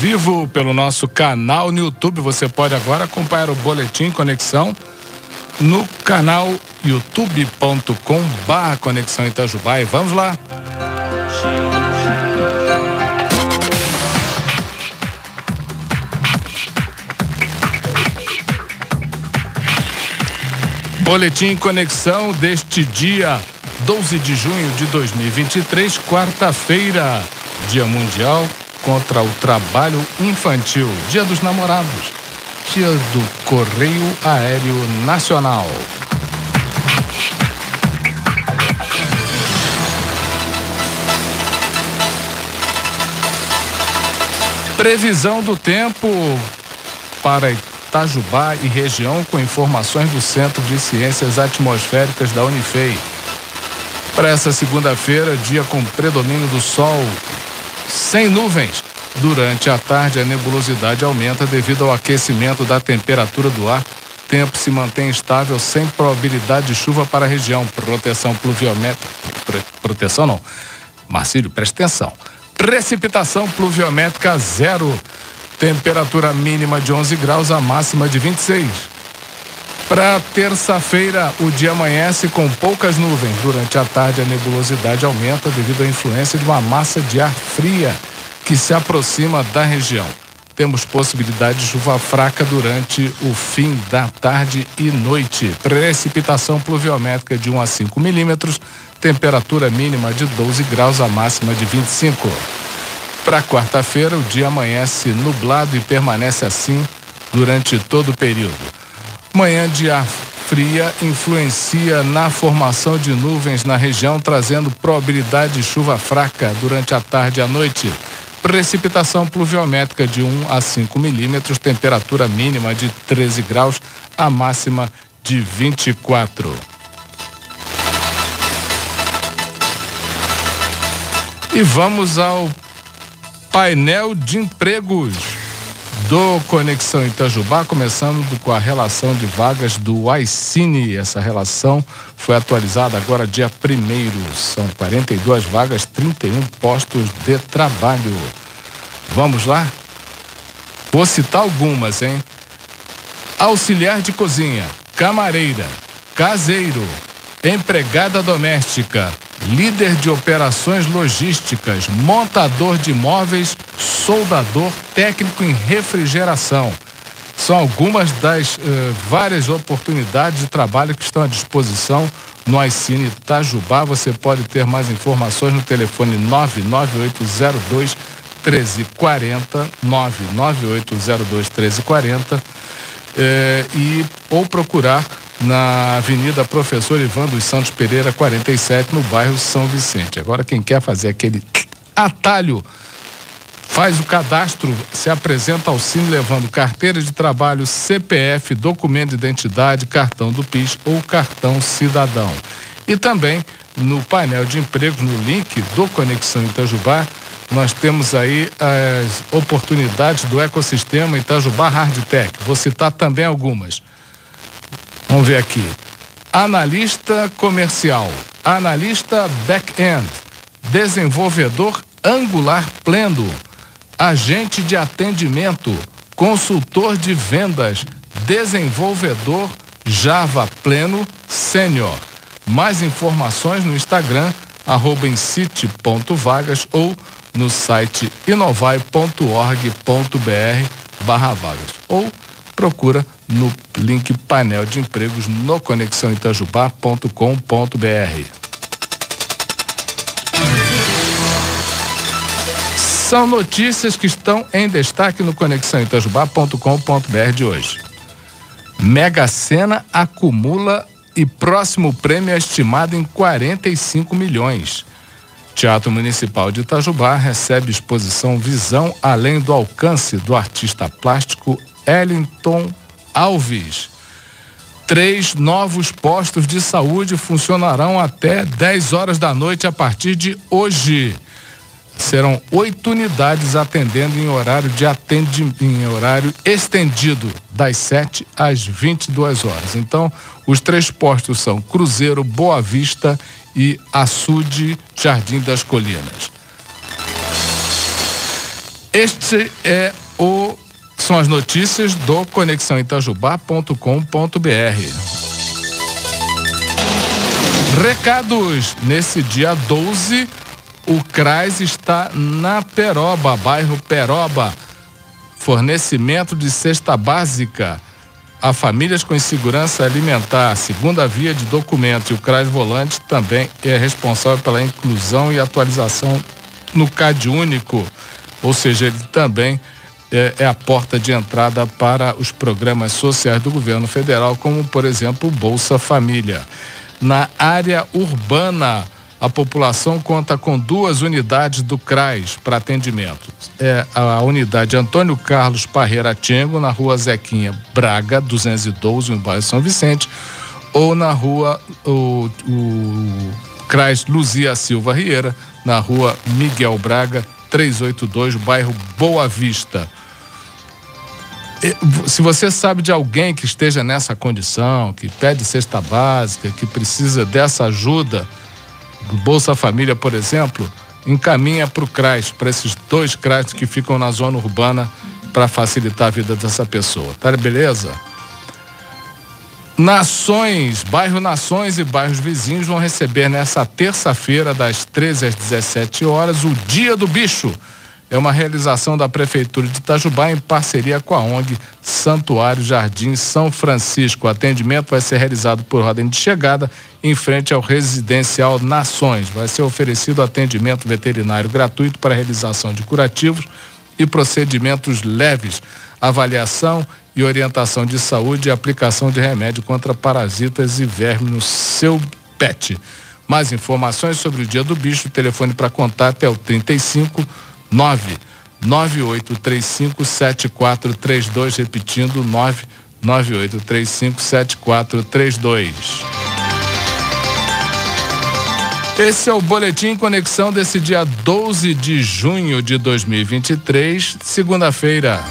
vivo pelo nosso canal no YouTube. Você pode agora acompanhar o Boletim Conexão no canal youtube.com barra Conexão Itajubá. E vamos lá. Boletim Conexão deste dia 12 de junho de 2023, quarta-feira, Dia Mundial contra o Trabalho Infantil, Dia dos Namorados, Dia do Correio Aéreo Nacional. Previsão do tempo para Itajubá e região com informações do Centro de Ciências Atmosféricas da Unifei. Para essa segunda-feira, dia com predomínio do sol, sem nuvens. Durante a tarde, a nebulosidade aumenta devido ao aquecimento da temperatura do ar. Tempo se mantém estável, sem probabilidade de chuva para a região. Proteção pluviométrica. Proteção não. Marcílio, presta atenção. Precipitação pluviométrica zero. Temperatura mínima de 11 graus, a máxima de 26. Para terça-feira, o dia amanhece com poucas nuvens. Durante a tarde, a nebulosidade aumenta devido à influência de uma massa de ar fria que se aproxima da região. Temos possibilidade de chuva fraca durante o fim da tarde e noite. Precipitação pluviométrica de 1 a 5 milímetros, temperatura mínima de 12 graus, a máxima de 25. Para quarta-feira, o dia amanhece nublado e permanece assim durante todo o período. Manhã de ar fria influencia na formação de nuvens na região, trazendo probabilidade de chuva fraca durante a tarde e a noite. Precipitação pluviométrica de 1 a 5 milímetros, temperatura mínima de 13 graus, a máxima de 24. E vamos ao painel de empregos do Conexão Itajubá, começando com a relação de vagas do iCine. Essa relação foi atualizada agora dia 1 São 42 vagas, 31 postos de trabalho. Vamos lá? Vou citar algumas, hein? Auxiliar de cozinha, camareira, caseiro, empregada doméstica, líder de operações logísticas, montador de móveis, soldador, técnico em refrigeração. São algumas das uh, várias oportunidades de trabalho que estão à disposição no iCine Itajubá. Você pode ter mais informações no telefone 99802 1340, 99802 1340 eh, e ou procurar na Avenida Professor Ivan dos Santos Pereira, 47, no bairro São Vicente. Agora, quem quer fazer aquele atalho, faz o cadastro, se apresenta ao Cine levando carteira de trabalho, CPF, documento de identidade, cartão do PIS ou cartão cidadão. E também no painel de empregos, no link do Conexão Itajubá, nós temos aí as oportunidades do ecossistema Itajubá Hardtech. Vou citar também algumas. Vamos ver aqui. Analista comercial, analista back-end, desenvolvedor Angular pleno, agente de atendimento, consultor de vendas, desenvolvedor Java pleno sênior. Mais informações no Instagram, arroba incite.vagas ou no site inovai.org.br barra vagas. Ou procura no link painel de empregos no conexãoitajubá.com.br. São notícias que estão em destaque no conexãoitajubá.com.br de hoje. Mega Sena acumula e próximo prêmio é estimado em 45 milhões. Teatro Municipal de Itajubá recebe exposição Visão além do alcance do artista plástico Ellington Alves. Três novos postos de saúde funcionarão até 10 horas da noite a partir de hoje. Serão oito unidades atendendo em horário de atendimento, em horário estendido, das 7 às 22 horas. Então, os três postos são Cruzeiro, Boa Vista e Açude, Jardim das Colinas. Este é o são as notícias do conexãoitajubá.com.br. Recados nesse dia 12, o CRAS está na Peroba, bairro Peroba. Fornecimento de cesta básica a famílias com insegurança alimentar, segunda via de documento e o CRAS Volante também é responsável pela inclusão e atualização no CAD único, ou seja, ele também é, é, a porta de entrada para os programas sociais do governo federal, como por exemplo o Bolsa Família. Na área urbana, a população conta com duas unidades do CRAS para atendimento. É a unidade Antônio Carlos Parreira Tengo, na rua Zequinha Braga, 212, no bairro São Vicente, ou na rua o, o CRAS Luzia Silva Rieira, na rua Miguel Braga, 382, bairro Boa Vista. Se você sabe de alguém que esteja nessa condição, que pede cesta básica, que precisa dessa ajuda, Bolsa Família, por exemplo, encaminha para o CRAS, para esses dois CRAS que ficam na zona urbana para facilitar a vida dessa pessoa. Tá beleza? Nações, bairro Nações e bairros vizinhos vão receber nessa terça-feira, das 13 às 17 horas, o Dia do Bicho é uma realização da Prefeitura de Itajubá em parceria com a ONG Santuário Jardim São Francisco. O atendimento vai ser realizado por ordem de chegada em frente ao residencial Nações. Vai ser oferecido atendimento veterinário gratuito para realização de curativos e procedimentos leves, avaliação e orientação de saúde e aplicação de remédio contra parasitas e vermes no seu pet. Mais informações sobre o Dia do Bicho, o telefone para contato é o 35 9 98357432, repetindo 998357432. Esse é o Boletim Conexão desse dia 12 de junho de 2023, segunda-feira.